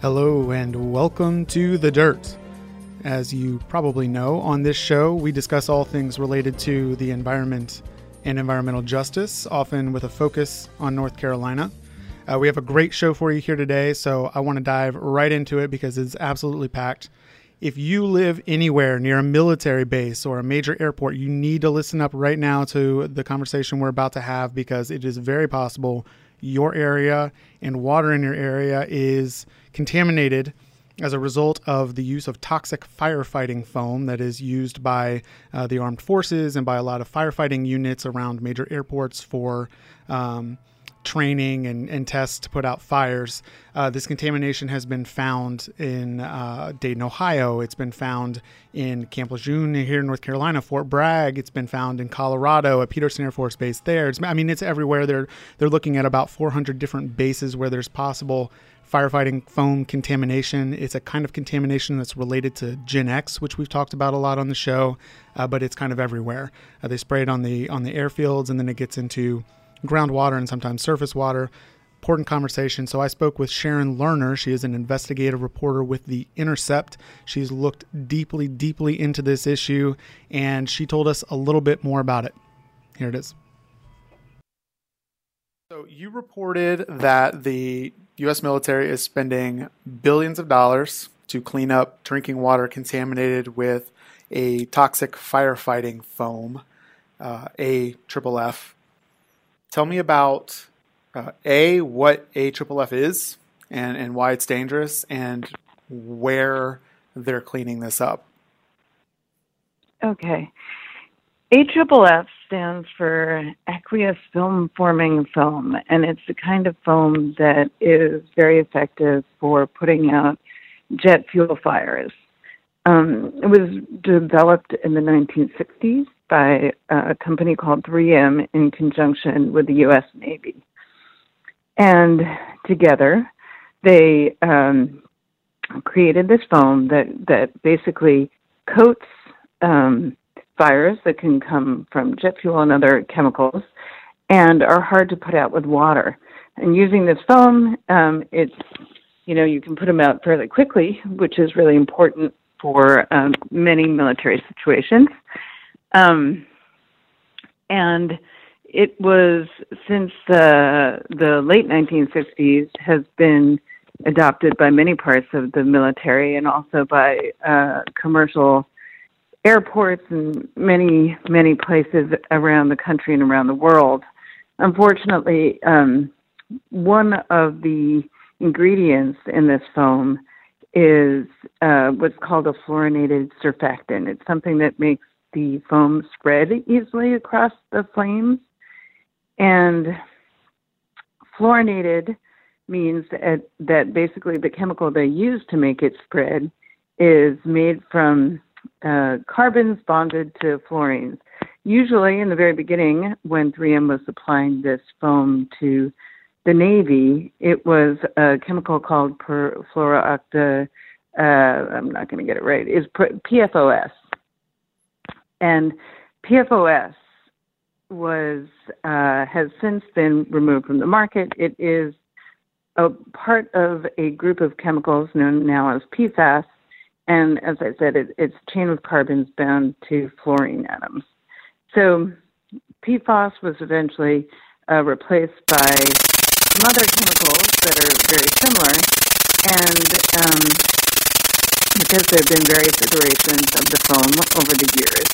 Hello, and welcome to The Dirt. As you probably know, on this show, we discuss all things related to the environment and environmental justice, often with a focus on North Carolina. Uh, we have a great show for you here today, so I want to dive right into it because it's absolutely packed. If you live anywhere near a military base or a major airport, you need to listen up right now to the conversation we're about to have because it is very possible your area and water in your area is contaminated as a result of the use of toxic firefighting foam that is used by uh, the armed forces and by a lot of firefighting units around major airports for um, training and, and tests to put out fires. Uh, this contamination has been found in uh, Dayton, Ohio. It's been found in Camp Lejeune here in North Carolina, Fort Bragg. It's been found in Colorado at Peterson Air Force Base there. It's, I mean, it's everywhere. They're, they're looking at about 400 different bases where there's possible firefighting foam contamination. It's a kind of contamination that's related to GenX, which we've talked about a lot on the show, uh, but it's kind of everywhere. Uh, they spray it on the on the airfields, and then it gets into groundwater and sometimes surface water. Important conversation. So I spoke with Sharon Lerner. She is an investigative reporter with The Intercept. She's looked deeply, deeply into this issue, and she told us a little bit more about it. Here it is. So you reported that the U.S. military is spending billions of dollars to clean up drinking water contaminated with a toxic firefighting foam, uh, A triple F. Tell me about uh, A, what A triple F is and, and why it's dangerous, and where they're cleaning this up. Okay. AFFF stands for aqueous film forming foam, and it's the kind of foam that is very effective for putting out jet fuel fires. Um, it was developed in the 1960s by a company called 3M in conjunction with the U.S. Navy. And together, they um, created this foam that, that basically coats um, fires that can come from jet fuel and other chemicals and are hard to put out with water. And using this foam, um, it's, you know, you can put them out fairly quickly, which is really important for um, many military situations. Um, and it was since the the late 1960s has been adopted by many parts of the military and also by uh, commercial airports and many, many places around the country and around the world. Unfortunately, um, one of the ingredients in this foam is uh, what's called a fluorinated surfactant. It's something that makes the foam spread easily across the flames. And fluorinated means that, that basically the chemical they use to make it spread is made from uh, carbons bonded to fluorines. Usually, in the very beginning, when 3M was supplying this foam to the Navy, it was a chemical called perfluoroocta. Uh, I'm not going to get it right. Is PFOS, and PFOS was uh, has since been removed from the market. It is a part of a group of chemicals known now as PFAS, and as I said, it, it's chain of carbons bound to fluorine atoms. So PFOS was eventually uh, replaced by other chemicals that are very similar, and um, because there have been various iterations of the foam over the years.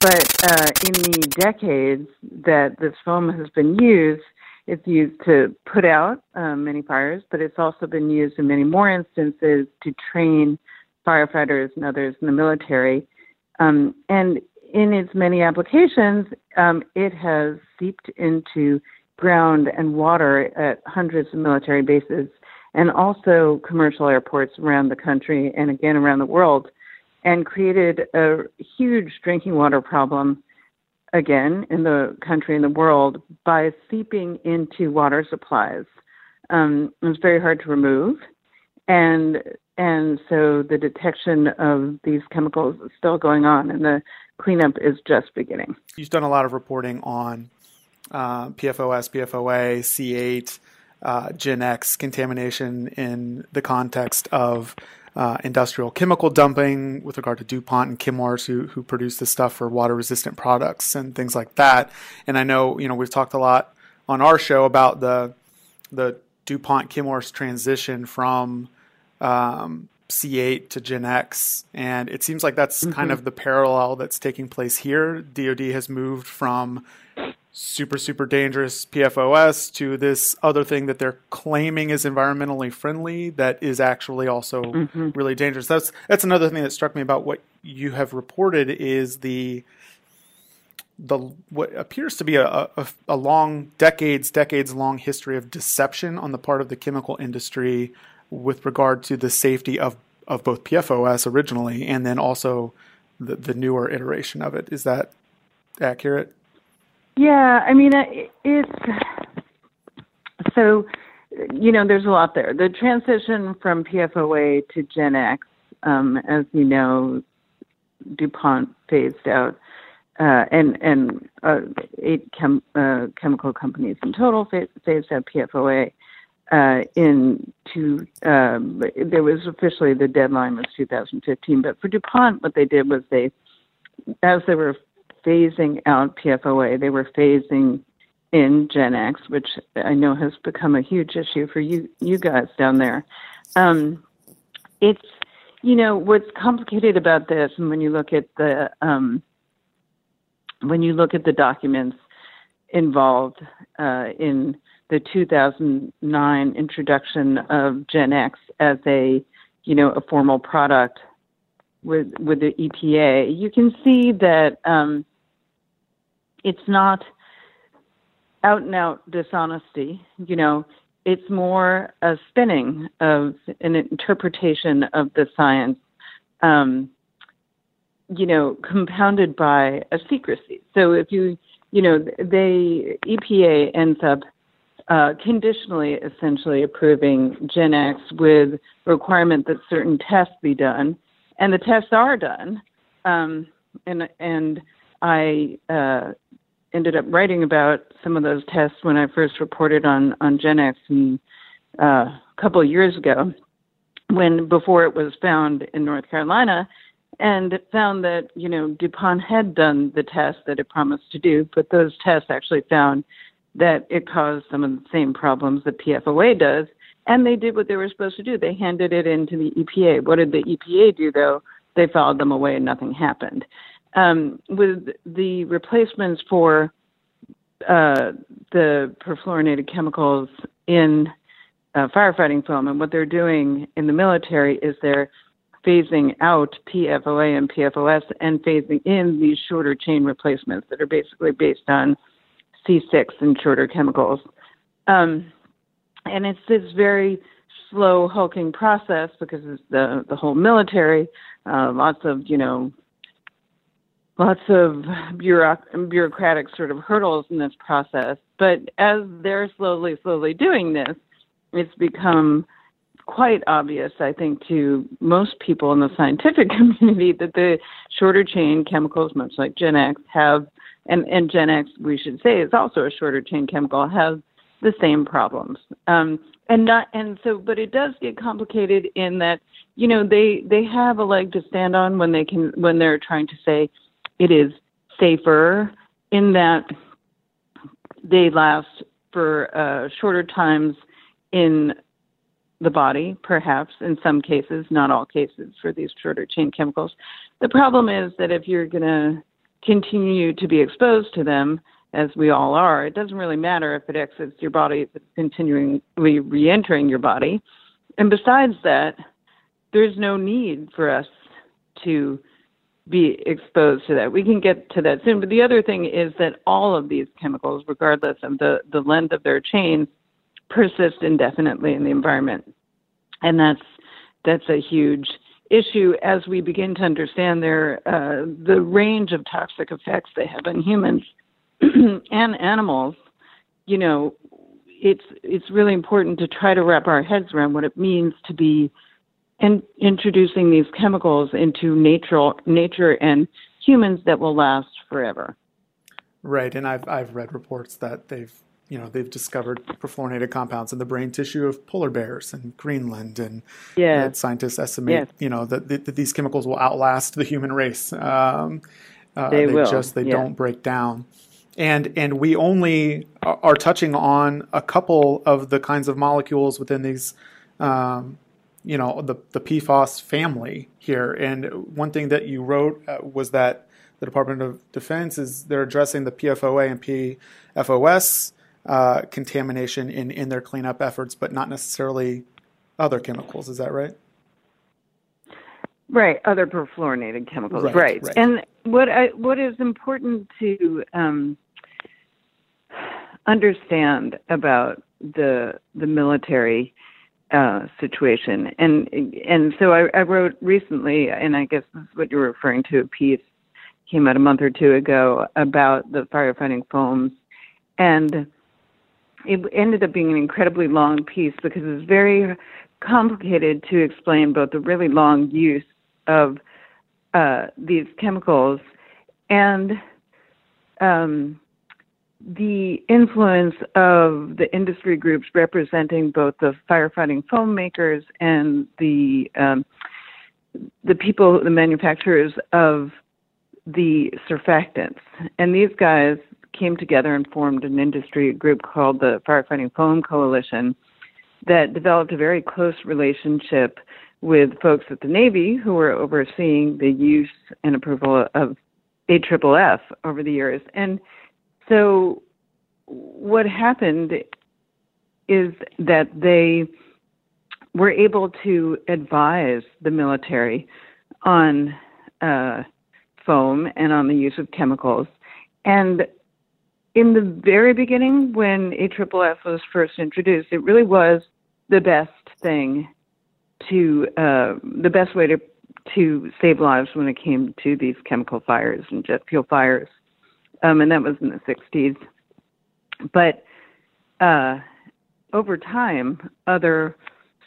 But uh, in the decades that this foam has been used, it's used to put out um, many fires, but it's also been used in many more instances to train firefighters and others in the military. Um, and in its many applications, um, it has seeped into ground and water at hundreds of military bases and also commercial airports around the country and again around the world, and created a huge drinking water problem again in the country and the world by seeping into water supplies. Um, it was very hard to remove, and and so the detection of these chemicals is still going on, and the cleanup is just beginning. You've done a lot of reporting on uh, PFOS, PFOA, C8. uh, GenX contamination in the context of uh, industrial chemical dumping with regard to DuPont and Chemours who, who produce this stuff for water resistant products and things like that. And I know, you know, we've talked a lot on our show about the, the DuPont Chemours transition from um, C8 to GenX. And it seems like that's mm-hmm. kind of the parallel that's taking place here. DoD has moved from super super dangerous PFOS to this other thing that they're claiming is environmentally friendly that is actually also mm-hmm. really dangerous. That's that's another thing that struck me about what you have reported is the the what appears to be a, a, a long decades decades long history of deception on the part of the chemical industry with regard to the safety of of both PFOS originally and then also the, the newer iteration of it. Is that accurate? Yeah, I mean, it's so you know, there's a lot there. The transition from PFOA to GenX, um, as you know, DuPont phased out, uh, and and uh, eight chem, uh, chemical companies in total phased out PFOA. Uh, in two, um, there was officially the deadline was 2015, but for DuPont, what they did was they, as they were phasing out PFOA. They were phasing in GenX, which I know has become a huge issue for you you guys down there. Um, it's you know what's complicated about this, and when you look at the um, when you look at the documents involved uh, in the 2009 introduction of GenX as a you know a formal product with with the EPA, you can see that um, it's not out and out dishonesty. You know, it's more a spinning of an interpretation of the science, um, you know, compounded by a secrecy. So if you, you know, they EPA ends up uh, conditionally, essentially approving GenX with requirement that certain tests be done, and the tests are done. Um, and and I uh, ended up writing about some of those tests when I first reported on on GenX and, uh, a couple of years ago, when before it was found in North Carolina, and found that you know DuPont had done the test that it promised to do, but those tests actually found that it caused some of the same problems that PFOA does, and they did what they were supposed to do. They handed it into the EPA. What did the EPA do though? They filed them away and nothing happened um, with the replacements for uh, the perfluorinated chemicals in uh, firefighting foam, and what they're doing in the military is they're phasing out PFOA and PFOS and phasing in these shorter chain replacements that are basically based on C6 and shorter chemicals. Um, and it's this very slow hulking process because it's the the whole military, uh, lots of you know lots of bureauc- bureaucratic sort of hurdles in this process. But as they're slowly, slowly doing this, it's become quite obvious, I think, to most people in the scientific community that the shorter chain chemicals, much like GenX, have, and, and GenX, we should say, is also a shorter chain chemical, have the same problems. Um, and not, and so, but it does get complicated in that, you know, they they have a leg to stand on when they can when they're trying to say, it is safer in that they last for uh, shorter times in the body, perhaps in some cases, not all cases for these shorter chain chemicals. The problem is that if you're going to continue to be exposed to them, as we all are, it doesn't really matter if it exits your body, if it's continually re entering your body. And besides that, there's no need for us to be exposed to that. We can get to that soon. But the other thing is that all of these chemicals, regardless of the, the length of their chain, persist indefinitely in the environment. And that's that's a huge issue as we begin to understand their uh, the range of toxic effects they have on humans and animals. You know, it's it's really important to try to wrap our heads around what it means to be and introducing these chemicals into nature, nature and humans that will last forever. Right, and I've I've read reports that they've you know they've discovered perfluorinated compounds in the brain tissue of polar bears in Greenland, and yeah. scientists estimate yes. you know that, that, these chemicals will outlast the human race. Um, uh, they, they, will. just they yeah. don't break down, and and we only are touching on a couple of the kinds of molecules within these. Um, you know the the PFAS family here, and one thing that you wrote uh, was that the Department of Defense is they're addressing the PFOA and PFOS uh, contamination in, in their cleanup efforts, but not necessarily other chemicals. Is that right? Right, other perfluorinated chemicals. Right, right. right. And what I, what is important to um, understand about the the military uh, situation, and and so I, I wrote recently, and I guess this is what you're referring to, a piece came out a month or two ago about the firefighting foams, and it ended up being an incredibly long piece because it's very complicated to explain both the really long use of uh, these chemicals and um, the influence of the industry groups representing both the firefighting foam makers and the um, the people, the manufacturers of the surfactants. And these guys came together and formed an industry group called the Firefighting Foam Coalition that developed a very close relationship with folks at the Navy who were overseeing the use and approval of AFFF over the years. And so what happened is that they were able to advise the military on uh, foam and on the use of chemicals. And in the very beginning, when AFFF was first introduced, it really was the best thing to uh, the best way to to save lives when it came to these chemical fires and jet fuel fires, um, and that was in the 60s. But uh, over time, other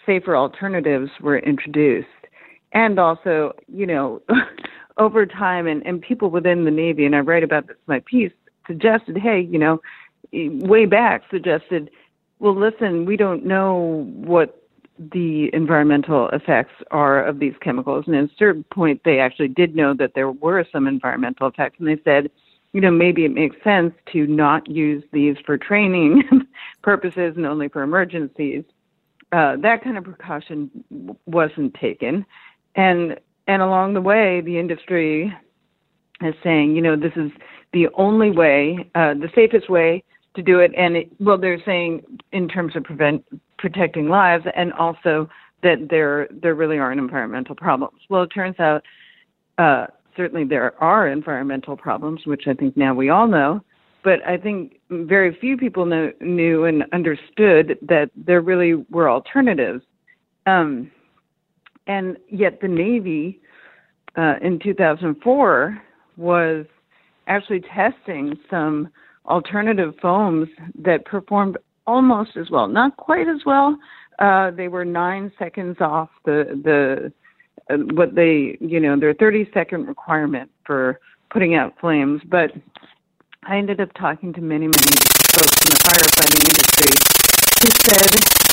safer alternatives were introduced, and also, you know, over time, and, and people within the Navy, and I write about this in my piece, suggested, hey, you know, way back suggested, well, listen, we don't know what the environmental effects are of these chemicals. And at a certain point, they actually did know that there were some environmental effects. And they said, you know, maybe it makes sense to not use these for training purposes and only for emergencies. Uh, that kind of precaution wasn't taken. And and along the way, the industry is saying, you know, this is the only way, uh, the safest way to do it. And it, well, they're saying in terms of prevent protecting lives, and also that there there really aren't environmental problems. Well, it turns out uh, certainly there are environmental problems, which I think now we all know. But I think very few people know, knew and understood that there really were alternatives. Um, and yet the Navy uh, in 2004 was actually testing some alternative foams that performed almost as well, not quite as well. Uh, they were nine seconds off the the what they you know their 30 second requirement for putting out flames. But I ended up talking to many many folks in the firefighting industry who said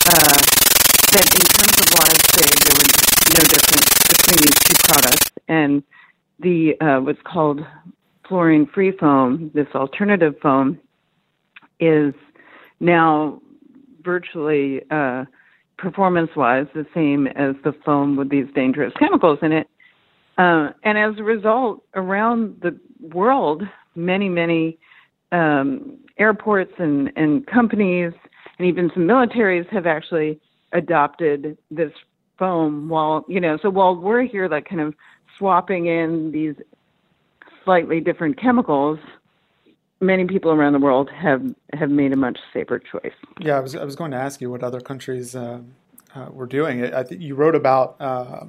uh, that in terms of lives saved, there was no difference between these two products and the uh, what's called fluorine free foam, this alternative foam, is now virtually uh, performance wise the same as the foam with these dangerous chemicals in it. Uh, and as a result, around the world, many, many um, airports and, and companies and even some militaries have actually adopted this foam while, you know, so while we're here, like kind of swapping in these slightly different chemicals, many people around the world have have made a much safer choice. Yeah, I was I was going to ask you what other countries uh, uh, were doing. I think you wrote about uh,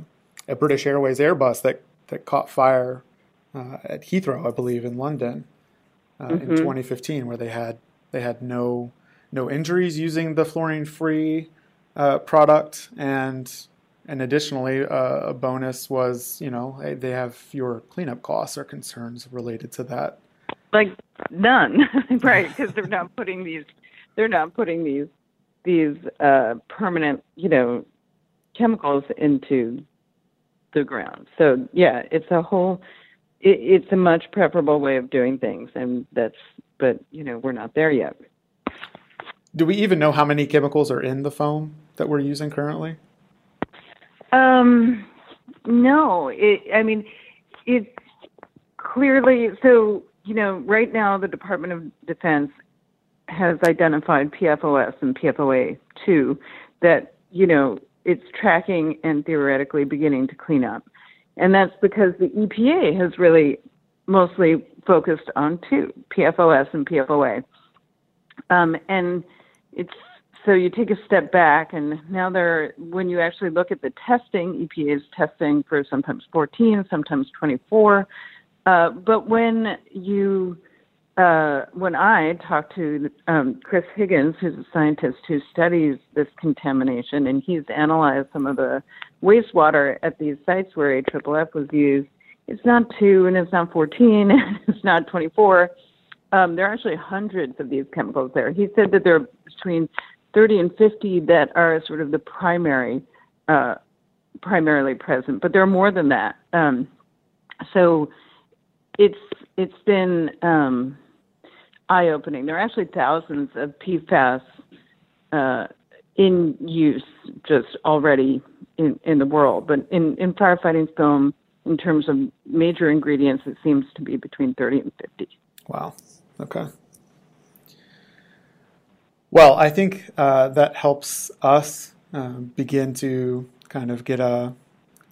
a British Airways Airbus that that caught fire uh, at Heathrow, I believe, in London uh, mm-hmm. in 2015, where they had they had no no injuries using the fluorine free uh, product and and additionally, uh, a bonus was, you know, they have fewer cleanup costs or concerns related to that. Like none, right? Because they're not putting these they're not putting these these uh, permanent, you know, chemicals into the ground. So yeah, it's a whole. It, it's a much preferable way of doing things, and that's. But you know, we're not there yet. Do we even know how many chemicals are in the foam that we're using currently? Um, no. It, I mean, it's clearly so. You know, right now the Department of Defense has identified PFOS and PFOA too, that you know it's tracking and theoretically beginning to clean up. And that's because the EPA has really mostly focused on two, PFOS and PFOA. Um, and it's so you take a step back, and now there, when you actually look at the testing, EPA is testing for sometimes 14, sometimes 24. Uh, but when you uh, when I talked to um, Chris Higgins, who's a scientist who studies this contamination, and he's analyzed some of the wastewater at these sites where AFFF was used, it's not two and it's not 14, and it's not 24. Um, there are actually hundreds of these chemicals there. He said that there are between 30 and 50 that are sort of the primary, uh, primarily present, but there are more than that. Um, so it's it's been um, eye opening. There are actually thousands of PFAS uh, in use just already in, in the world. But in, in firefighting foam, in terms of major ingredients, it seems to be between 30 and 50. Wow. Okay. Well, I think uh, that helps us uh, begin to kind of get a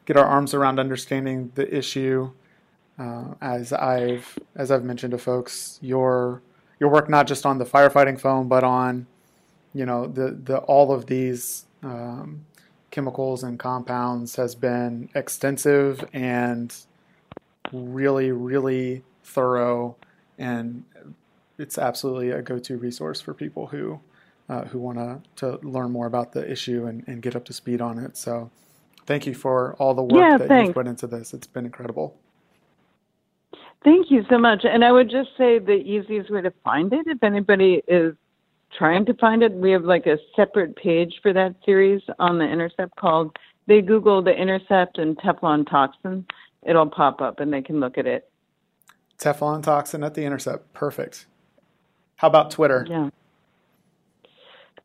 get our arms around understanding the issue. Uh, as I've as I've mentioned to folks, your your work not just on the firefighting foam, but on you know the the all of these um, chemicals and compounds has been extensive and really really thorough, and it's absolutely a go-to resource for people who uh, who want to to learn more about the issue and, and get up to speed on it. So, thank you for all the work yeah, that thanks. you've put into this. It's been incredible. Thank you so much. And I would just say the easiest way to find it, if anybody is trying to find it, we have like a separate page for that series on the Intercept called they Google the Intercept and Teflon toxin. It'll pop up and they can look at it. Teflon toxin at the Intercept. Perfect. How about Twitter? Yeah.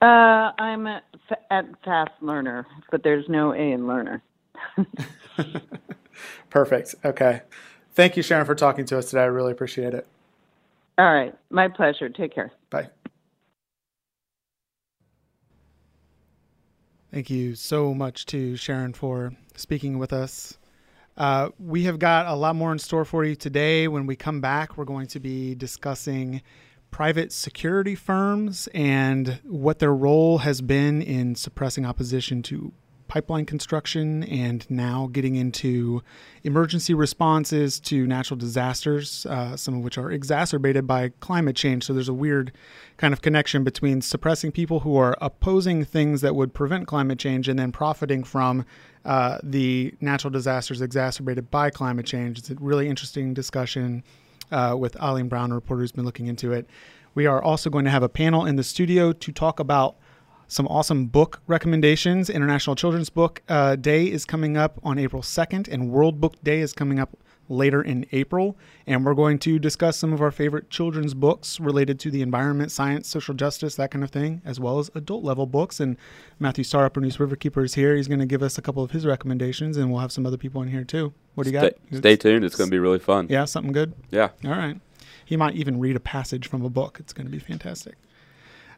Uh, I'm at, at Fast Learner, but there's no A in Learner. Perfect. Okay. Thank you, Sharon, for talking to us today. I really appreciate it. All right. My pleasure. Take care. Bye. Thank you so much to Sharon for speaking with us. Uh, we have got a lot more in store for you today. When we come back, we're going to be discussing private security firms and what their role has been in suppressing opposition to pipeline construction and now getting into emergency responses to natural disasters, uh, some of which are exacerbated by climate change. So there's a weird kind of connection between suppressing people who are opposing things that would prevent climate change and then profiting from uh, the natural disasters exacerbated by climate change. It's a really interesting discussion uh, with Alleen Brown, a reporter who's been looking into it. We are also going to have a panel in the studio to talk about some awesome book recommendations. International Children's Book uh, Day is coming up on April 2nd, and World Book Day is coming up later in April. And we're going to discuss some of our favorite children's books related to the environment, science, social justice, that kind of thing, as well as adult level books. And Matthew Starup, our Neuse Riverkeeper, is here. He's going to give us a couple of his recommendations, and we'll have some other people in here too. What do you got? Stay, stay tuned. It's going to be really fun. Yeah, something good? Yeah. All right. He might even read a passage from a book. It's going to be fantastic.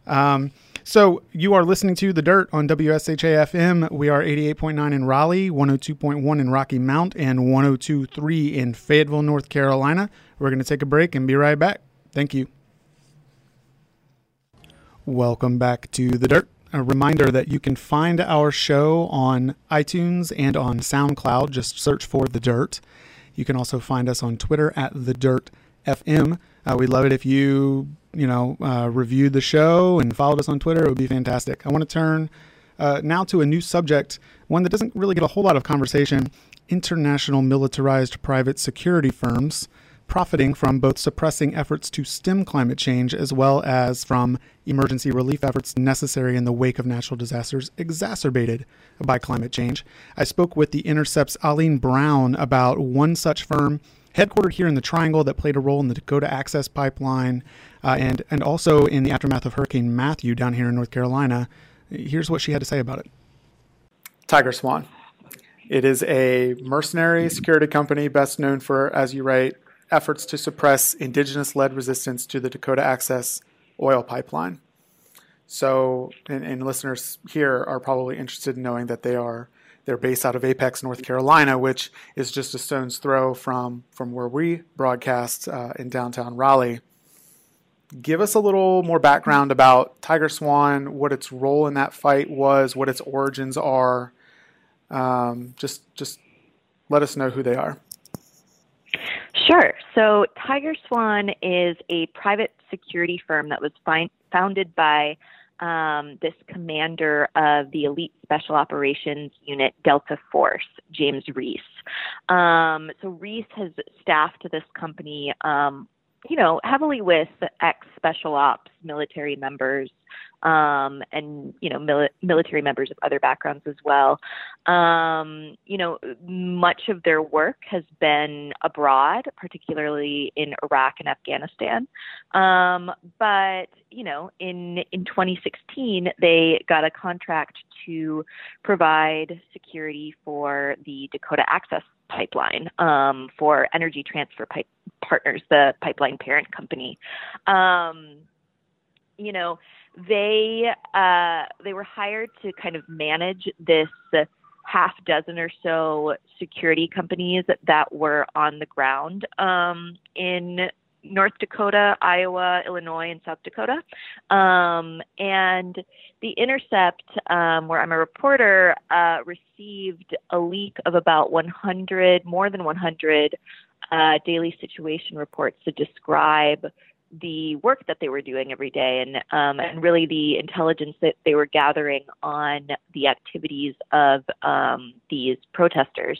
Um, so you are listening to The Dirt on WSHA FM. We are 88.9 in Raleigh, 102.1 in Rocky Mount, and 102.3 in Fayetteville, North Carolina. We're going to take a break and be right back. Thank you. Welcome back to The Dirt. A reminder that you can find our show on iTunes and on SoundCloud. Just search for The Dirt. You can also find us on Twitter at The Dirt FM. Uh, we'd love it if you, you know, uh, reviewed the show and followed us on Twitter. It would be fantastic. I want to turn uh, now to a new subject, one that doesn't really get a whole lot of conversation international militarized private security firms profiting from both suppressing efforts to stem climate change as well as from emergency relief efforts necessary in the wake of natural disasters exacerbated by climate change. I spoke with The Intercept's Alleen Brown about one such firm headquartered here in the Triangle that played a role in the Dakota Access Pipeline uh, and, and also in the aftermath of Hurricane Matthew down here in North Carolina. Here's what she had to say about it. TigerSwan. It is a mercenary security company best known for, as you write, efforts to suppress indigenous led resistance to the Dakota Access oil pipeline. So, and, and, listeners here are probably interested in knowing that they are they're based out of Apex, North Carolina, which is just a stone's throw from from where we broadcast uh, in downtown Raleigh. Give us a little more background about TigerSwan, what its role in that fight was, what its origins are. Um, just just let us know who they are. Sure. So Tiger Swan is a private security firm that was find, founded by um, this commander of the Elite Special Operations Unit Delta Force, James Reese. Um, so Reese has staffed this company, um, you know, heavily with ex special ops military members um, and you know mili- military members of other backgrounds as well. Um, you know, much of their work has been abroad, particularly in Iraq and Afghanistan. Um, but you know, in in 2016, they got a contract to provide security for the Dakota Access Pipeline um, for Energy Transfer Pipe Partners, the pipeline parent company. Um, you know, they uh, they were hired to kind of manage this half dozen or so security companies that were on the ground um, in North Dakota, Iowa, Illinois, and South Dakota. Um, and the Intercept, um, where I'm a reporter, uh, received a leak of about 100, more than 100 uh, daily situation reports to describe the work that they were doing every day and um, and really the intelligence that they were gathering on the activities of um, these protesters.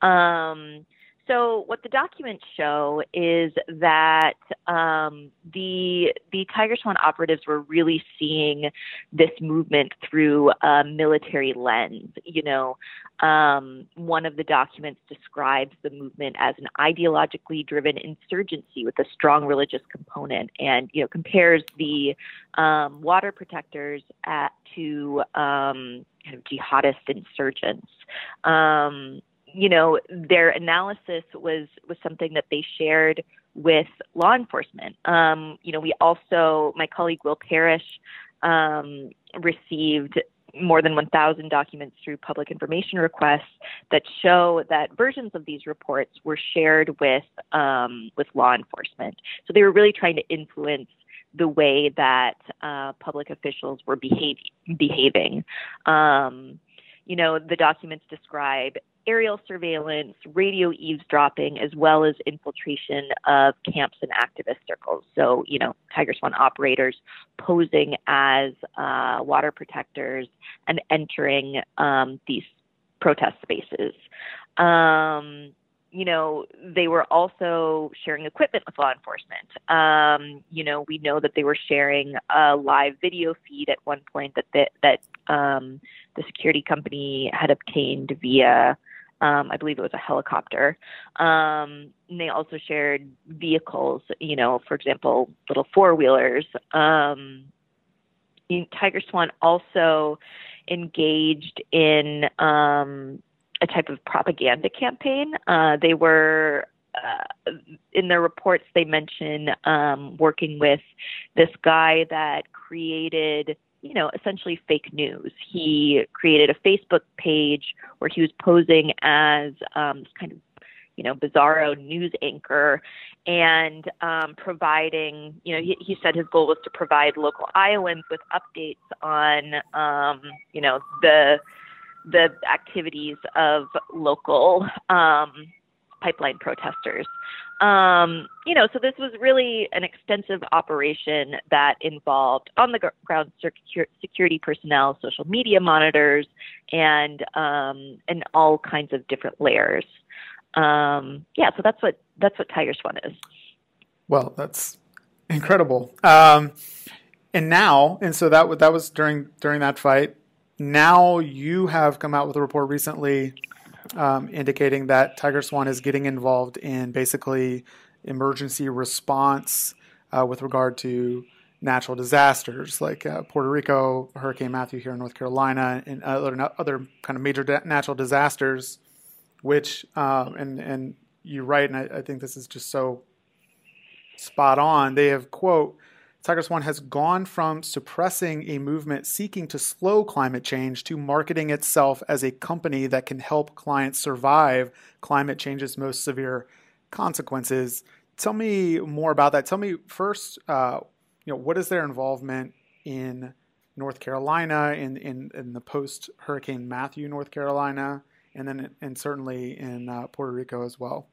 Um, so what the documents show is that um, the the TigerSwan operatives were really seeing this movement through a military lens. You know, um, one of the documents describes the movement as an ideologically driven insurgency with a strong religious component, and you know compares the um, water protectors at, to um, kind of jihadist insurgents. Um, you know, their analysis was was something that they shared with law enforcement. Um, you know, we also, my colleague Will Parrish um, received more than 1,000 documents through public information requests that show that versions of these reports were shared with um, with law enforcement. So they were really trying to influence the way that uh, public officials were behaving. Um, you know, the documents describe aerial surveillance, radio eavesdropping, as well as infiltration of camps and activist circles. So, you know, TigerSwan operators posing as uh, water protectors and entering um, these protest spaces. Um, you know, they were also sharing equipment with law enforcement. Um, you know, we know that they were sharing a live video feed at one point that that um, the security company had obtained via um, I believe it was a helicopter. Um, and they also shared vehicles, you know, for example, little four wheelers. Um, Tiger Swan also engaged in um, a type of propaganda campaign. Uh, they were uh, in their reports they mention um, working with this guy that created you know, essentially fake news. He created a Facebook page where he was posing as um, kind of, you know, bizarro news anchor and um, providing, you know, he, he said his goal was to provide local Iowans with updates on, um, you know, the the activities of local um, pipeline protesters. Um, you know, so this was really an extensive operation that involved on the ground security personnel, social media monitors, and um, and all kinds of different layers. um, yeah, so that's what that's what TigerSwan is. Well, that's incredible. Um, and now, and so that that was during during that fight. Now you have come out with a report recently um, indicating that TigerSwan is getting involved in basically emergency response uh, with regard to natural disasters like uh, Puerto Rico, Hurricane Matthew here in North Carolina, and other other kind of major natural disasters. Which um, and and you write, and I, I think this is just so spot on. They have quote TigerSwan has gone from suppressing a movement seeking to slow climate change to marketing itself as a company that can help clients survive climate change's most severe consequences. Tell me more about that. Tell me first, uh, you know, what is their involvement in North Carolina, in in, in the post Hurricane Matthew North Carolina, and then and certainly in uh, Puerto Rico as well.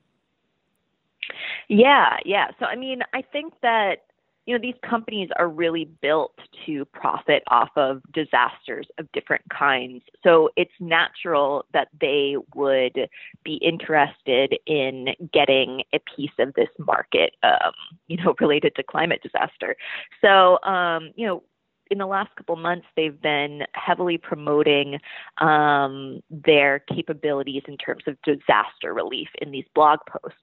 Yeah, yeah. So I mean, I think that you know, these companies are really built to profit off of disasters of different kinds. So it's natural that they would be interested in getting a piece of this market, um, you know, related to climate disaster. So, um, you know, in the last couple months, they've been heavily promoting um, their capabilities in terms of disaster relief in these blog posts.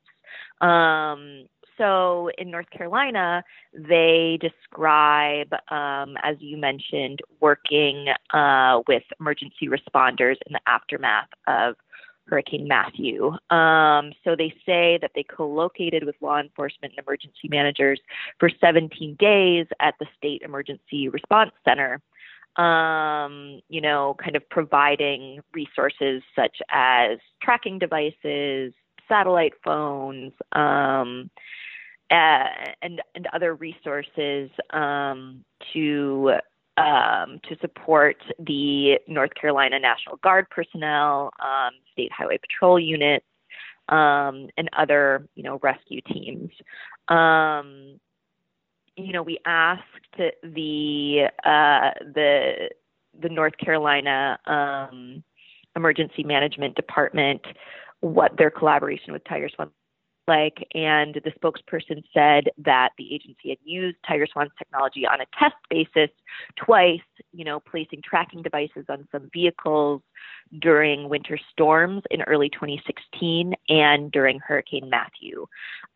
Um, so in North Carolina, they describe, um, as you mentioned, working uh, with emergency responders in the aftermath of Hurricane Matthew. Um, so they say that they co located with law enforcement and emergency managers for 17 days at the State Emergency Response Center. Um, you know, kind of providing resources such as tracking devices, satellite phones, um, uh, and and other resources um, to um, to support the North Carolina National Guard personnel, um, state highway patrol units, um, and other you know rescue teams. Um, you know, we asked the uh, the the North Carolina um, Emergency Management Department what their collaboration with TigerSwan like, and the spokesperson said that the agency had used TigerSwan's technology on a test basis twice, you know, placing tracking devices on some vehicles during winter storms in early 2016 and during Hurricane Matthew.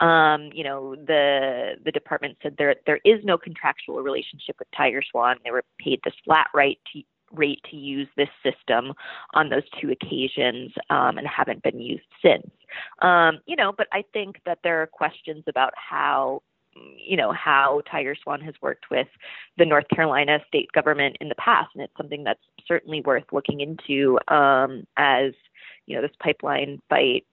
Um, you know, the the department said there there is no contractual relationship with TigerSwan. They were paid this flat rate to rate to use this system on those two occasions um, and haven't been used since. Um, you know, but I think that there are questions about how you know how TigerSwan has worked with the North Carolina state government in the past, and it's something that's certainly worth looking into um, as you know this pipeline fight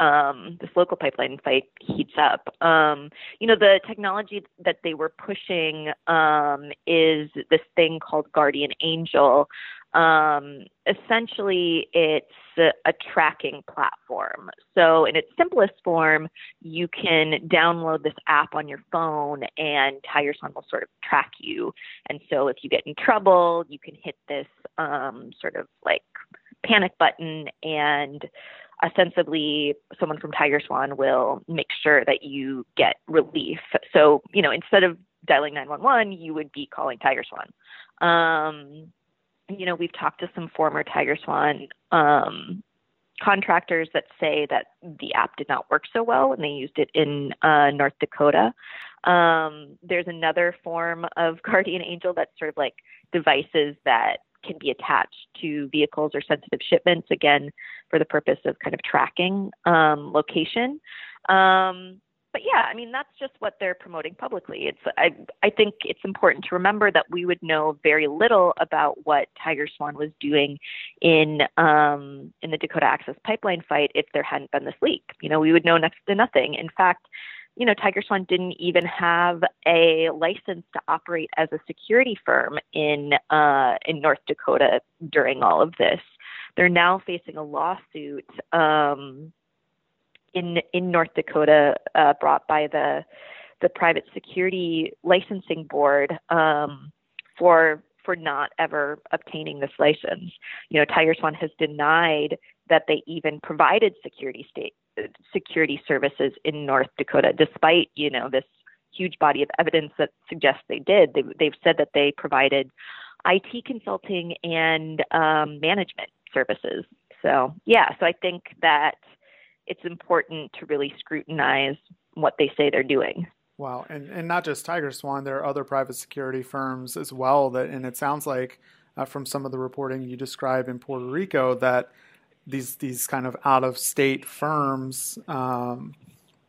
um, this local pipeline fight heats up. Um, you know, the technology that they were pushing um, is this thing called Guardian Angel. Um, essentially, it's a, a, tracking platform. So, in its simplest form, you can download this app on your phone, and TigerSwan will sort of track you. And so, if you get in trouble, you can hit this um, sort of like panic button and ostensibly someone from TigerSwan will make sure that you get relief. So, you know, instead of dialing 911, you would be calling TigerSwan. Um, you know, we've talked to some former TigerSwan um, contractors that say that the app did not work so well when they used it in uh, North Dakota. Um, there's another form of Guardian Angel that's sort of like devices that can be attached to vehicles or sensitive shipments, again, for the purpose of kind of tracking um, location. Um, but yeah, I mean that's just what they're promoting publicly. It's I I think it's important to remember that we would know very little about what TigerSwan was doing in um, in the Dakota Access Pipeline fight if there hadn't been this leak. You know, we would know next to nothing. In fact, you know, TigerSwan didn't even have a license to operate as a security firm in uh, in North Dakota during all of this. They're now facing a lawsuit um, in in North Dakota uh, brought by the the private security licensing board um, for for not ever obtaining this license. You know, TigerSwan has denied that they even provided security state security services in North Dakota, despite you know this huge body of evidence that suggests they did. They, they've said that they provided IT consulting and um, management services. So yeah, so I think that it's important to really scrutinize what they say they're doing. Wow, and and not just TigerSwan, there are other private security firms as well. That and it sounds like uh, from some of the reporting you describe in Puerto Rico that these these kind of out of state firms um,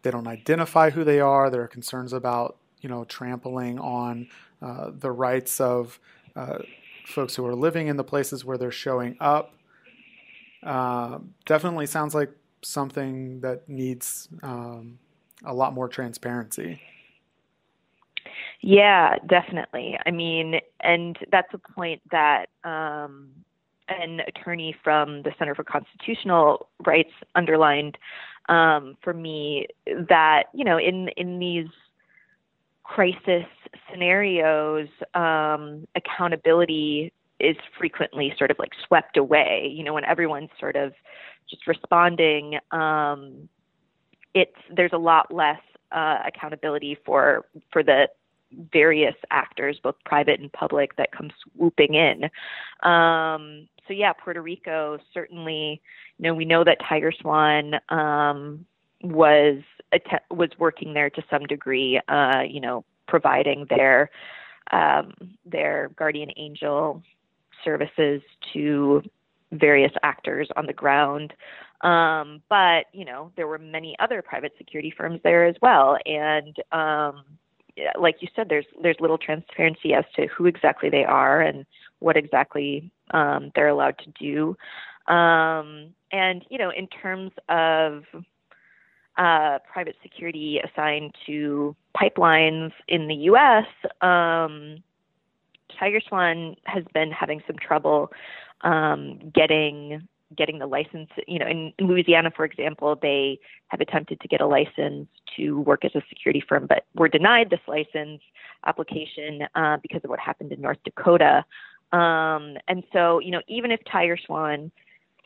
they don't identify who they are. There are concerns about you know trampling on uh, the rights of uh, folks who are living in the places where they're showing up. Uh, definitely sounds like something that needs um, a lot more transparency. Yeah, definitely. I mean, and that's a point that um, an attorney from the Center for Constitutional Rights underlined um, for me that you know in in these crisis scenarios, um, accountability is frequently sort of like swept away. You know, when everyone's sort of just responding, um, it's there's a lot less uh, accountability for for the various actors, both private and public, that come swooping in. Um, so yeah, Puerto Rico certainly. You know, we know that TigerSwan um, was was working there to some degree. Uh, you know, providing their um, their guardian angel services to various actors on the ground. Um, but you know, there were many other private security firms there as well, and um, like you said, there's there's little transparency as to who exactly they are and what exactly um, they're allowed to do. Um, and you know, in terms of uh, private security assigned to pipelines in the U.S., um, TigerSwan has been having some trouble um, getting getting the license. You know, in, Louisiana, for example, they have attempted to get a license to work as a security firm, but were denied this license application uh, because of what happened in North Dakota. Um, and so, you know, even if TigerSwan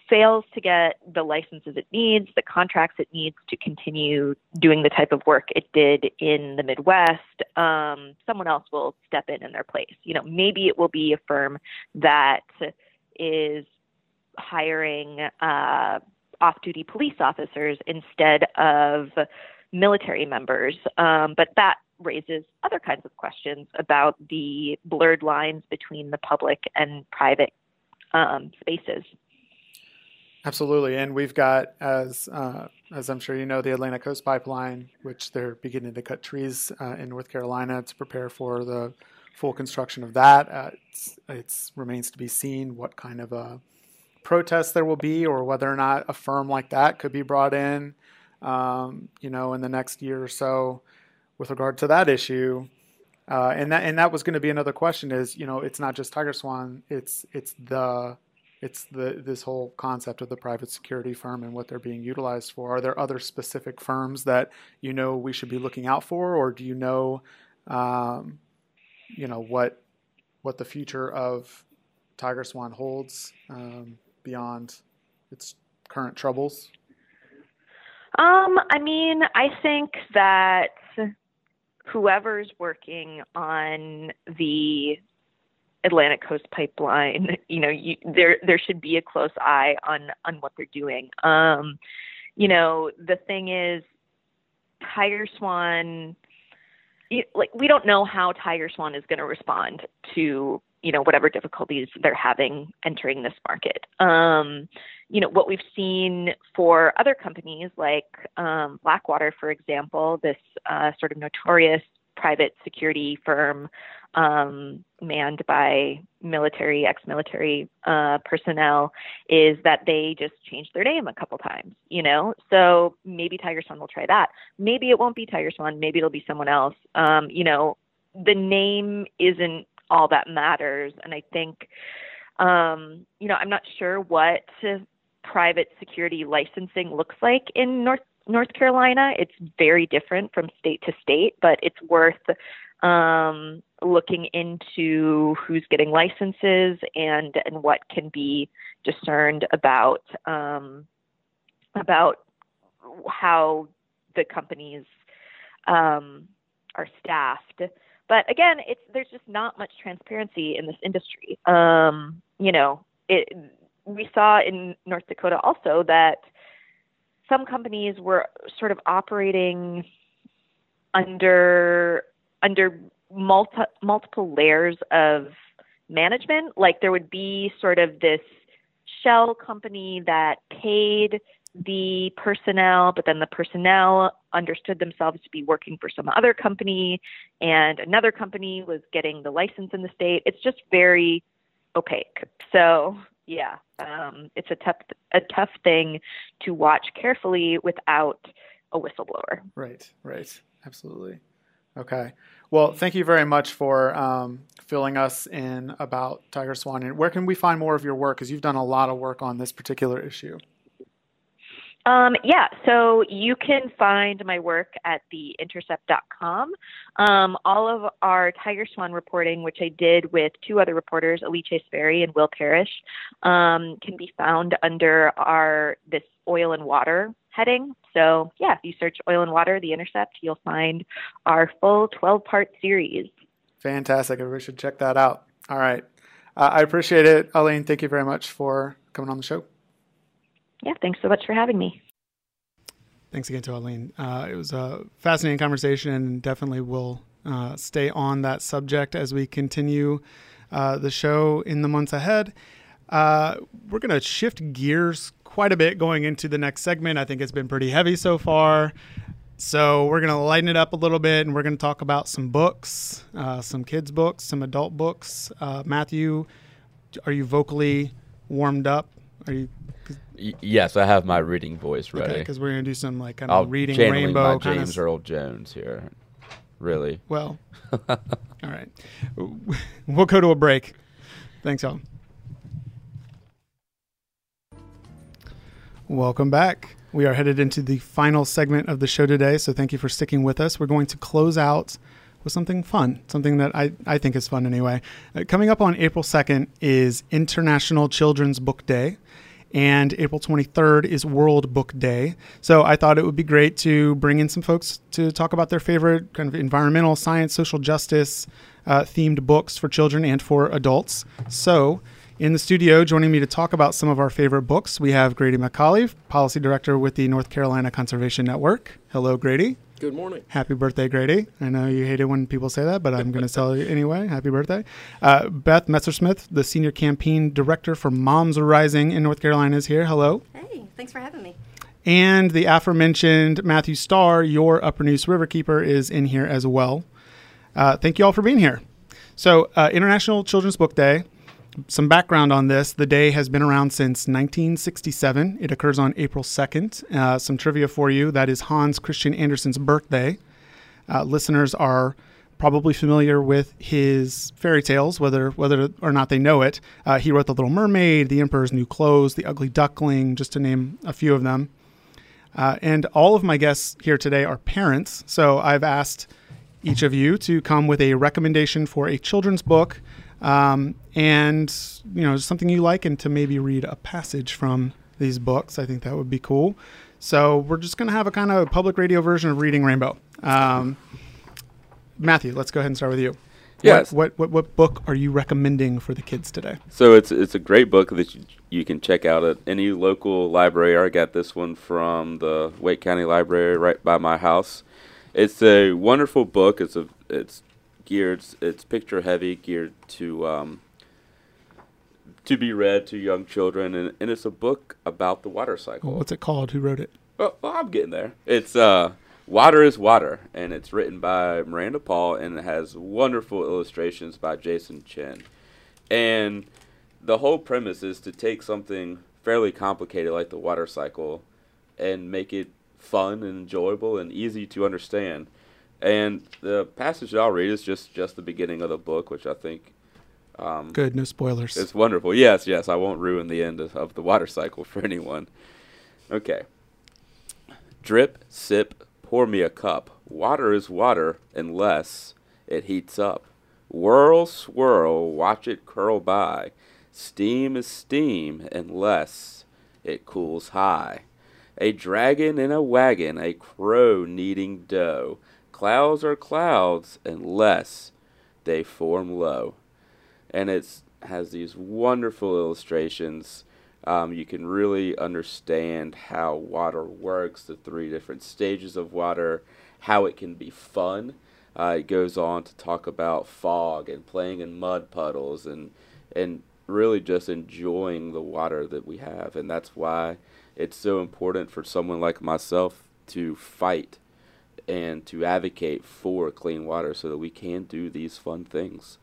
fails to get the licenses it needs, the contracts it needs to continue doing the type of work it did in the Midwest, um, someone else will step in in their place. You know, maybe it will be a firm that is hiring uh, off duty police officers instead of military members. Um, but that raises other kinds of questions about the blurred lines between the public and private um, spaces. Absolutely, and we've got as uh, as I'm sure you know the Atlantic Coast Pipeline, which they're beginning to cut trees uh, in North Carolina to prepare for the full construction of that. Uh, it's remains to be seen what kind of a protest there will be, or whether or not a firm like that could be brought in, um, you know, in the next year or so, with regard to that issue. Uh, and that and that was going to be another question. Is you know, it's not just TigerSwan. It's it's the it's the this whole concept of the private security firm and what they're being utilized for. Are there other specific firms that you know we should be looking out for, or do you know, um, you know what what the future of TigerSwan holds um, beyond its current troubles? Um, I mean, I think that whoever's working on the Atlantic Coast Pipeline, you know, you, there there should be a close eye on on what they're doing. Um, you know, the thing is, Tiger Swan, like we don't know how TigerSwan is going to respond to you know whatever difficulties they're having entering this market. Um, you know what we've seen for other companies like um, Blackwater, for example, this uh, sort of notorious private security firm um, manned by military, ex-military uh, personnel, is that they just changed their name a couple times. You know, so maybe TigerSwan will try that. Maybe it won't be TigerSwan. Maybe it'll be someone else. Um, you know, the name isn't all that matters. And I think, um, you know, I'm not sure what private security licensing looks like in North North Carolina. It's very different from state to state, but it's worth um, looking into who's getting licenses and and what can be discerned about um, about how the companies um, are staffed. But again, it's there's just not much transparency in this industry. Um, you know, it, we saw in North Dakota also that some companies were sort of operating under under multi, multiple layers of management. Like there would be sort of this shell company that paid the personnel, but then the personnel understood themselves to be working for some other company, and another company was getting the license in the state. It's just very opaque. So yeah, um, it's a tough a tough thing to watch carefully without a whistleblower. Right, right, absolutely. Okay. Well, thank you very much for um, filling us in about TigerSwan. And where can we find more of your work? Because you've done a lot of work on this particular issue. Um, yeah, so you can find my work at theintercept.com. Um, all of our TigerSwan reporting, which I did with two other reporters, Ali Chase Berry and Will Parrish, um, can be found under our this oil and water heading. So yeah, if you search oil and water, The Intercept, you'll find our full 12-part series. Fantastic! Everybody should check that out. All right, uh, I appreciate it, Alleen. Thank you very much for coming on the show yeah, thanks so much for having me. Thanks again to Alleen. Uh, it was a fascinating conversation and definitely will uh, stay on that subject as we continue uh, the show in the months ahead. Uh, we're going to shift gears quite a bit going into the next segment. I think it's been pretty heavy so far. So we're going to lighten it up a little bit and we're going to talk about some books, uh, some kids' books, some adult books. Uh, Matthew, are you vocally warmed up? Are you yes, I have my reading voice ready. Okay, because we're gonna do some like kind of reading rainbow my James. Earl Jones here. Really? Well, all right. We'll go to a break. Thanks, y'all. Welcome back. We are headed into the final segment of the show today, so thank you for sticking with us. We're going to close out with something fun, something that I, I think is fun anyway. Uh, coming up on April 2nd is International Children's Book Day and April 23rd is World Book Day. So I thought it would be great to bring in some folks to talk about their favorite kind of environmental, science, social justice uh, themed books for children and for adults. So in the studio, joining me to talk about some of our favorite books, we have Grady McCallie, Policy Director with the North Carolina Conservation Network. Hello, Grady. Good morning. Happy birthday, Grady. I know you hate it when people say that, but I'm going to tell you anyway. Happy birthday. Uh, Beth Messersmith, the Senior Campaign Director for MomsRising in North Carolina, is here. Hello. Hey, thanks for having me. And the aforementioned Matthew Starr, your Upper Neuse Riverkeeper, is in here as well. Uh, thank you all for being here. So, uh, International Children's Book Day some background on this the day has been around since 1967. It occurs on April 2nd. Uh, some trivia for you that is Hans Christian Andersen's birthday. Uh, listeners are probably familiar with his fairy tales, whether whether or not they know it. Uh, he wrote The Little Mermaid, The Emperor's New Clothes, The Ugly Duckling, just to name a few of them. Uh, and all of my guests here today are parents, so I've asked each of you to come with a recommendation for a children's book um, and you know something you like, and to maybe read a passage from these books. I think that would be cool. So we're just going to have a kind of public radio version of Reading Rainbow. Um, Matthew, let's go ahead and start with you. Yes. What, what, what, what book are you recommending for the kids today? So it's it's a great book that you, you can check out at any local library. I got this one from the Wake County Library right by my house. It's a wonderful book. It's a it's geared. It's picture heavy, geared to um, to be read to young children, and, and it's a book about the water cycle. Well, what's it called? Who wrote it? Well, well, I'm getting there. It's uh, Water is Water, and it's written by Miranda Paul, and it has wonderful illustrations by Jason Chin. And the whole premise is to take something fairly complicated like the water cycle and make it fun and enjoyable and easy to understand. And the passage that I'll read is just just the beginning of the book, which I think. Um, Good, no spoilers. It's wonderful. Yes, yes. I won't ruin the end of, of the water cycle for anyone. Okay. Drip, sip, pour me a cup. Water is water unless it heats up. Whirl, swirl, watch it curl by. Steam is steam unless it cools high. A dragon in a wagon, a crow kneading dough. Clouds are clouds unless they form low. And it has these wonderful illustrations. Um, you can really understand how water works, the three different stages of water, how it can be fun. Uh, it goes on to talk about fog and playing in mud puddles and and really just enjoying the water that we have. And that's why it's so important for someone like myself to fight and to advocate for clean water so that we can do these fun things.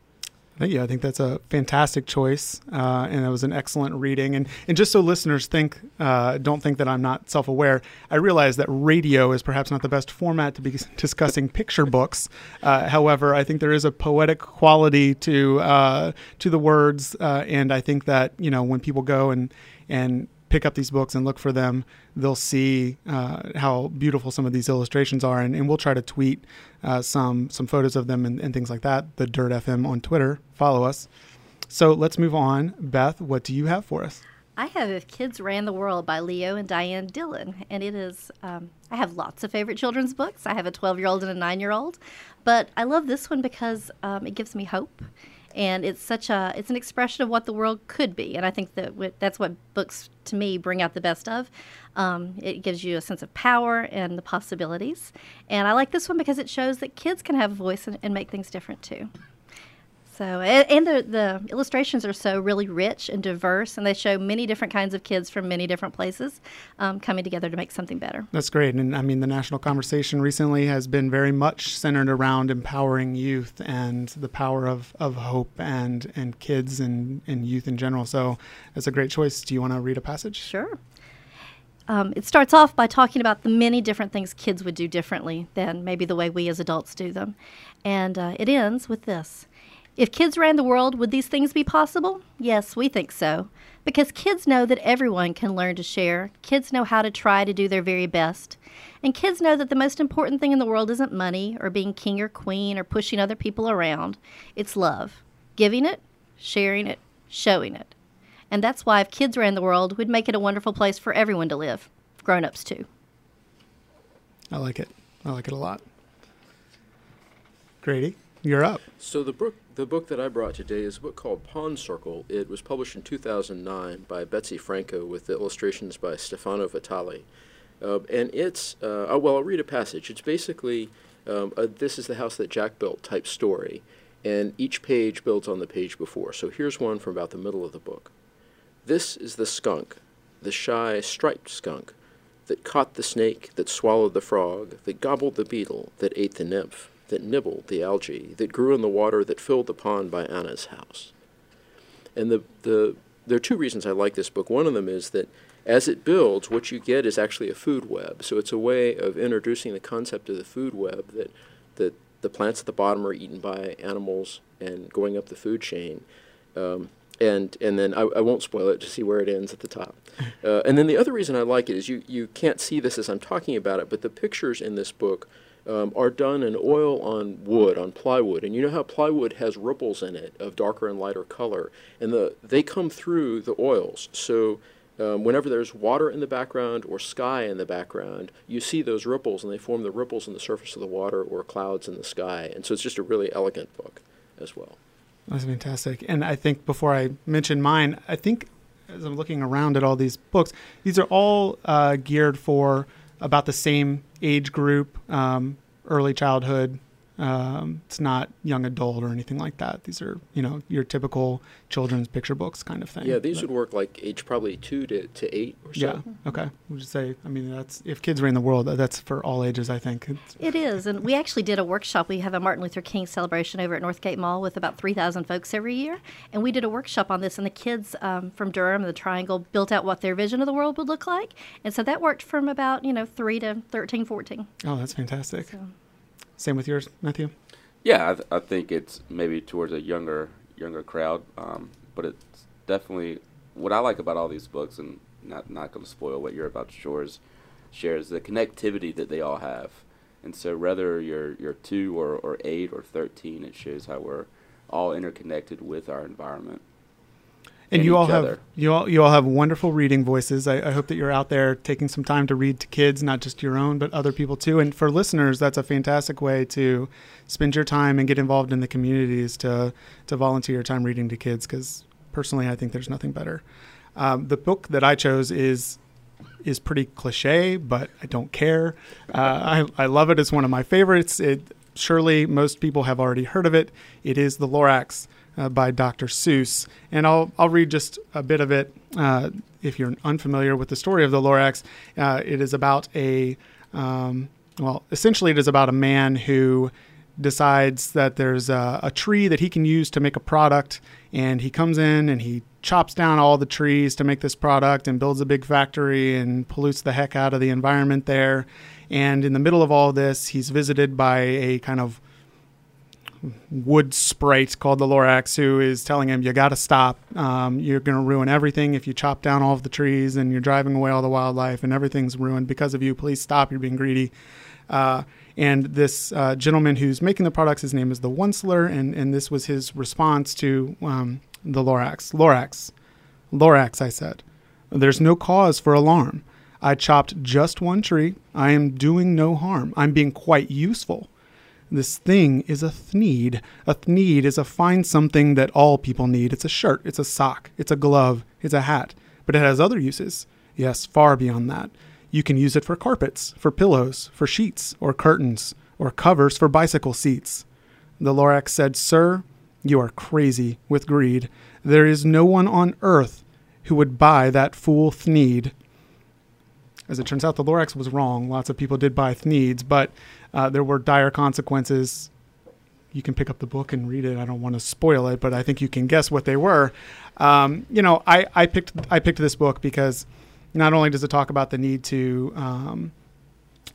Yeah, I think that's a fantastic choice, uh, and that was an excellent reading. And and just so listeners think, uh, don't think that I'm not self-aware. I realize that radio is perhaps not the best format to be discussing picture books. Uh, however, I think there is a poetic quality to uh, to the words, uh, and I think that you know when people go and and pick up these books and look for them, they'll see uh, how beautiful some of these illustrations are, and, and we'll try to tweet uh, some some photos of them and, and, things like that. The Dirt FM on Twitter, follow us. So let's move on. Beth, what do you have for us? I have If Kids Ran the World by Leo and Diane Dillon. And it is, um, I have lots of favorite children's books. I have a 12 year old and a 9 year old. But I love this one because um, it gives me hope and it's such a it's an expression of what the world could be. And i think that that's what books to me bring out the best of. Um, it gives you a sense of power and the possibilities. And i like this one because it shows that kids can have a voice and, and make things different too so, and the, the illustrations are so really rich and diverse, and they show many different kinds of kids from many different places um, coming together to make something better. That's great. And I mean, the national conversation recently has been very much centered around empowering youth and the power of, of hope and, and kids and, and youth in general. So, it's a great choice. Do you want to read a passage? Sure. Um, it starts off by talking about the many different things kids would do differently than maybe the way we as adults do them. And uh, it ends with this if kids ran the world, would these things be possible? Yes, we think so. Because kids know that everyone can learn to share. Kids know how to try to do their very best. And kids know that the most important thing in the world isn't money or being king or queen or pushing other people around. It's love. Giving it, sharing it, showing it. And that's why if kids ran the world, we'd make it a wonderful place for everyone to live. Grown ups, too. I like it. I like it a lot. Grady, you're up. So the book the book that I brought today is a book called Pond Circle. It was published in 2009 by Betsy Franco with illustrations by Stefano Vitale. Uh, and it's, uh, oh, well, I'll read a passage. It's basically, um, a, this is the house that Jack built type story. And each page builds on the page before. So here's one from about the middle of the book. This is the skunk, the shy striped skunk, that caught the snake, that swallowed the frog, that gobbled the beetle, that ate the nymph that nibbled the algae that grew in the water that filled the pond by Anna's house. And the, the, there are two reasons I like this book. One of them is that as it builds, what you get is actually a food web. So it's a way of introducing the concept of the food web that, that the plants at the bottom are eaten by animals and going up the food chain. Um, and and then I, I, won't spoil it to see where it ends at the top. Uh, and then the other reason I like it is you, you can't see this as I'm talking about it, but the pictures in this book um, are done in oil on wood, on plywood. And you know how plywood has ripples in it of darker and lighter color, and the they come through the oils. So um, whenever there's water in the background or sky in the background, you see those ripples, and they form the ripples on the surface of the water or clouds in the sky. And so it's just a really elegant book as well. That's fantastic. And I think before I mention mine, I think as I'm looking around at all these books, these are all uh, geared for about the same age group, um, early childhood, um, it's not young adult or anything like that. These are, you know, your typical children's picture books kind of thing. Yeah, these but, would work like age probably two to, to eight or so. Yeah, okay. We'll just say, I mean, that's if kids ran the world, that's for all ages, I think. It's, it is. And we actually did a workshop. We have a Martin Luther King celebration over at Northgate Mall with about 3,000 folks every year. And we did a workshop on this, and the kids um, from Durham, and the Triangle, built out what their vision of the world would look like. And so that worked from about, you know, 3 to 13, 14. Oh, that's fantastic. So. Same with yours, Matthew. Yeah, I, th- I think it's maybe towards a younger younger crowd, um, but it's definitely what I like about all these books, and not not going to spoil what you're about to share is, the connectivity that they all have. And so, whether you're you're two or, or eight or thirteen, it shows how we're all interconnected with our environment. And you all have other. you all you all have wonderful reading voices. I, I hope that you're out there taking some time to read to kids, not just your own, but other people too. And for listeners, that's a fantastic way to spend your time and get involved in the communities to to volunteer your time reading to kids. Because personally, I think there's nothing better. Um, the book that I chose is is pretty cliche, but I don't care. Uh, I, I love it. It's one of my favorites. It surely most people have already heard of it. It is The Lorax uh, by Dr. Seuss, and I'll I'll read just a bit of it. Uh, if you're unfamiliar with the story of the Lorax, uh, it is about a um, well, essentially, it is about a man who decides that there's a, a tree that he can use to make a product, and he comes in and he chops down all the trees to make this product and builds a big factory and pollutes the heck out of the environment there. And in the middle of all this, he's visited by a kind of wood sprite called the Lorax who is telling him, You got to stop. Um, you're going to ruin everything if you chop down all of the trees and you're driving away all the wildlife and everything's ruined because of you. Please stop. You're being greedy. Uh, and this uh, gentleman who's making the products, his name is the Once-ler, and, and this was his response to um, the Lorax. Lorax, Lorax, I said. There's no cause for alarm. I chopped just one tree. I am doing no harm. I'm being quite useful. This thing is a thneed. A thneed is a fine something that all people need. It's a shirt, it's a sock, it's a glove, it's a hat. But it has other uses. Yes, far beyond that. You can use it for carpets, for pillows, for sheets, or curtains, or covers for bicycle seats. The Lorax said, Sir, you are crazy with greed. There is no one on earth who would buy that fool thneed. As it turns out, the Lorax was wrong. Lots of people did buy thneeds, but uh, there were dire consequences. You can pick up the book and read it. I don't want to spoil it, but I think you can guess what they were. Um, you know, I, I picked I picked this book because not only does it talk about the need to um,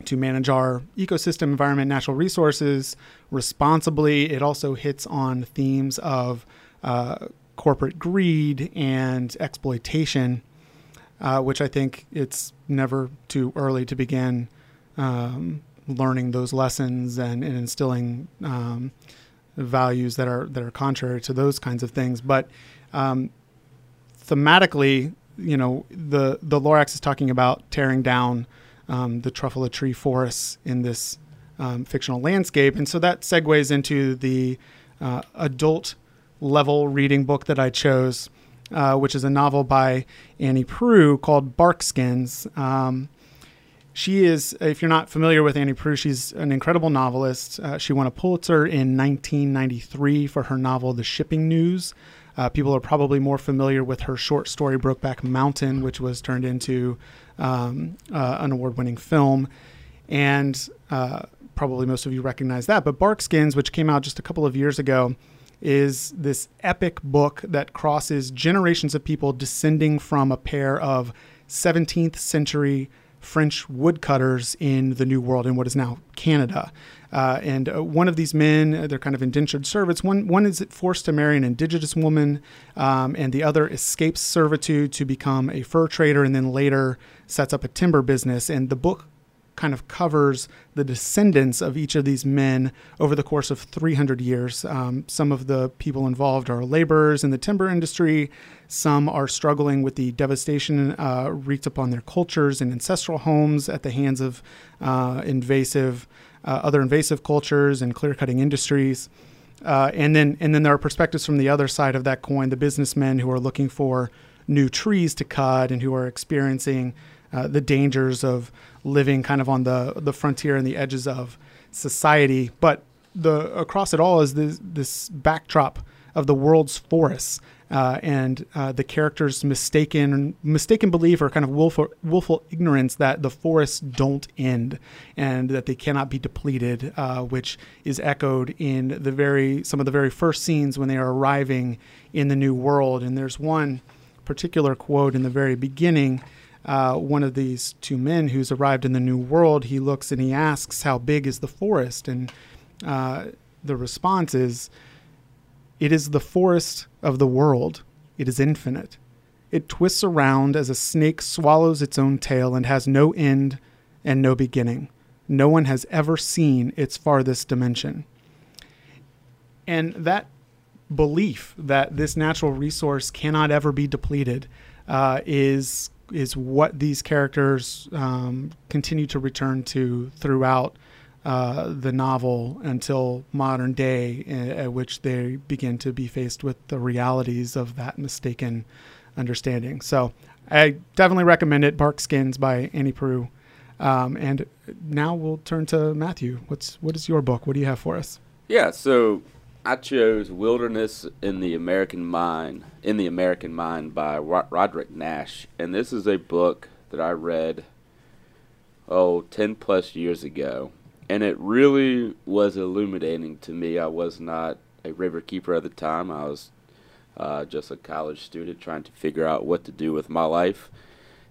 to manage our ecosystem, environment, natural resources responsibly, it also hits on themes of uh, corporate greed and exploitation, uh, which I think it's never too early to begin um, learning those lessons and, and instilling um, values that are that are contrary to those kinds of things. But um, thematically, you know, the the Lorax is talking about tearing down um, the truffula tree forests in this um, fictional landscape, and so that segues into the uh, adult level reading book that I chose, uh, which is a novel by Annie Proulx called Barkskins. Um, she is, if you're not familiar with Annie Proulx, she's an incredible novelist. Uh, she won a Pulitzer in 1993 for her novel The Shipping News. Uh, people are probably more familiar with her short story Brokeback Mountain, which was turned into um, uh, an award winning film. And uh, probably most of you recognize that. But Barkskins, which came out just a couple of years ago, is this epic book that crosses generations of people descending from a pair of 17th century French woodcutters in the New World in what is now Canada. Uh, and uh, one of these men, uh, they're kind of indentured servants. One, one is forced to marry an indigenous woman, um, and the other escapes servitude to become a fur trader and then later sets up a timber business. And the book kind of covers the descendants of each of these men over the course of 300 years. Um, some of the people involved are laborers in the timber industry. Some are struggling with the devastation uh, wreaked upon their cultures and ancestral homes at the hands of uh, invasive, uh, other invasive cultures and clear cutting industries. Uh, and then, and then there are perspectives from the other side of that coin: the businessmen who are looking for new trees to cut and who are experiencing uh, the dangers of living kind of on the the frontier and the edges of society. But the across it all is this this backdrop of the world's forests uh, and uh, the characters' mistaken mistaken belief or kind of willful willful ignorance that the forests don't end and that they cannot be depleted, uh, which is echoed in the very some of the very first scenes when they are arriving in the new world. And there's one particular quote in the very beginning uh, one of these two men who's arrived in the new world, he looks and he asks, How big is the forest? And uh, the response is, It is the forest of the world. It is infinite. It twists around as a snake swallows its own tail and has no end and no beginning. No one has ever seen its farthest dimension. And that belief that this natural resource cannot ever be depleted uh, is is what these characters um, continue to return to throughout uh, the novel until modern day, at which they begin to be faced with the realities of that mistaken understanding. So, I definitely recommend it. Barkskins by Annie Proulx. Um, and now we'll turn to Matthew. What's what is your book? What do you have for us? Yeah, so I chose Wilderness in the American Mind in the American Mind by Roderick Nash, and this is a book that I read oh 10 plus years ago, and it really was illuminating to me. I was not a river keeper at the time. I was uh, just a college student trying to figure out what to do with my life,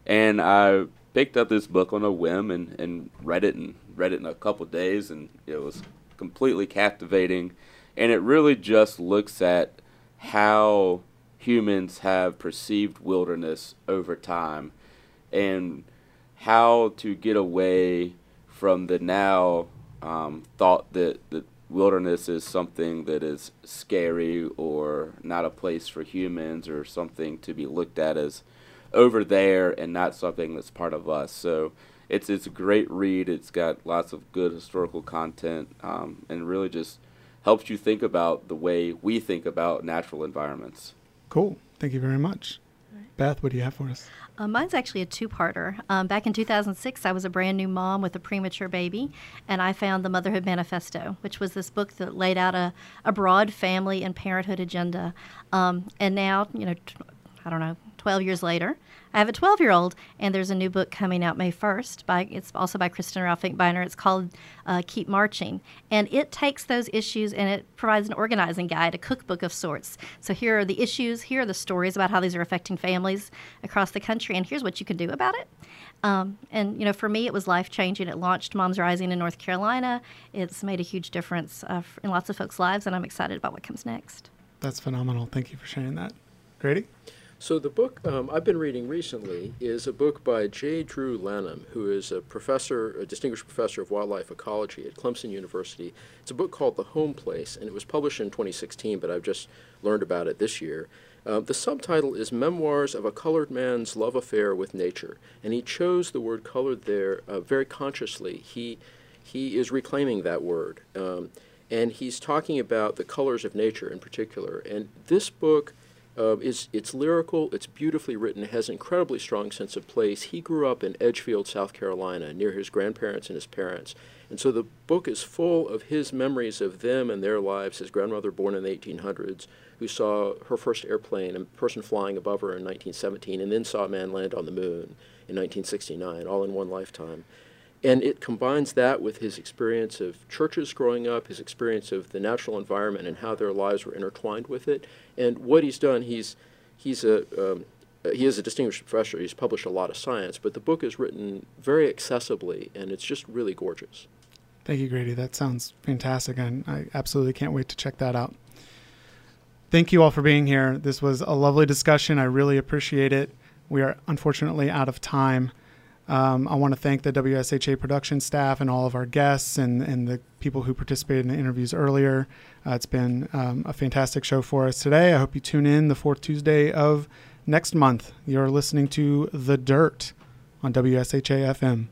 and I picked up this book on a whim and, and read it and read it in a couple days. And it was completely captivating and it really just looks at how humans have perceived wilderness over time and how to get away from the now um, thought that the wilderness is something that is scary or not a place for humans or something to be looked at as over there and not something that's part of us. So it's it's a great read. It's got lots of good historical content um, and really just helps you think about the way we think about natural environments. Cool. Thank you very much. Beth, what do you have for us? Uh, mine's actually a two parter. Um, back in 2006, I was a brand new mom with a premature baby, and I found the Motherhood Manifesto, which was this book that laid out a, a broad family and parenthood agenda. Um, and now, you know, t- I don't know, 12 years later, I have a 12 year old, and there's a new book coming out May 1st. By it's also by Kristin Rowe-Finkbeiner. It's called uh, Keep Marching, and it takes those issues and it provides an organizing guide, a cookbook of sorts. So here are the issues, here are the stories about how these are affecting families across the country, and here's what you can do about it. Um, and you know, for me, it was life changing. It launched MomsRising in North Carolina. It's made a huge difference uh, in lots of folks' lives, and I'm excited about what comes next. That's phenomenal. Thank you for sharing that. Grady. So the book um, I've been reading recently is a book by J. Drew Lanham, who is a professor, a distinguished professor of wildlife ecology at Clemson University. It's a book called The Home Place, and it was published in 2016, but I've just learned about it this year. Uh, the subtitle is Memoirs of a Colored Man's Love Affair with Nature, and he chose the word colored there uh, very consciously. He, he is reclaiming that word, um, and he's talking about the colors of nature in particular. And this book uh, it's, it's lyrical, it's beautifully written, it has an incredibly strong sense of place. He grew up in Edgefield, South Carolina, near his grandparents and his parents. And so the book is full of his memories of them and their lives. His grandmother, born in the 1800s, who saw her first airplane, a person flying above her in 1917, and then saw a man land on the moon in 1969, all in one lifetime. And it combines that with his experience of churches growing up, his experience of the natural environment and how their lives were intertwined with it. And what he's done, he's, he's a, um, he is a distinguished professor. He's published a lot of science, but the book is written very accessibly, and it's just really gorgeous. Thank you, Grady. That sounds fantastic, and I absolutely can't wait to check that out. Thank you all for being here. This was a lovely discussion. I really appreciate it. We are unfortunately out of time. Um, I want to thank the WSHA production staff and all of our guests and, and the people who participated in the interviews earlier. Uh, it's been um, a fantastic show for us today. I hope you tune in the fourth Tuesday of next month. You're listening to The Dirt on WSHA FM.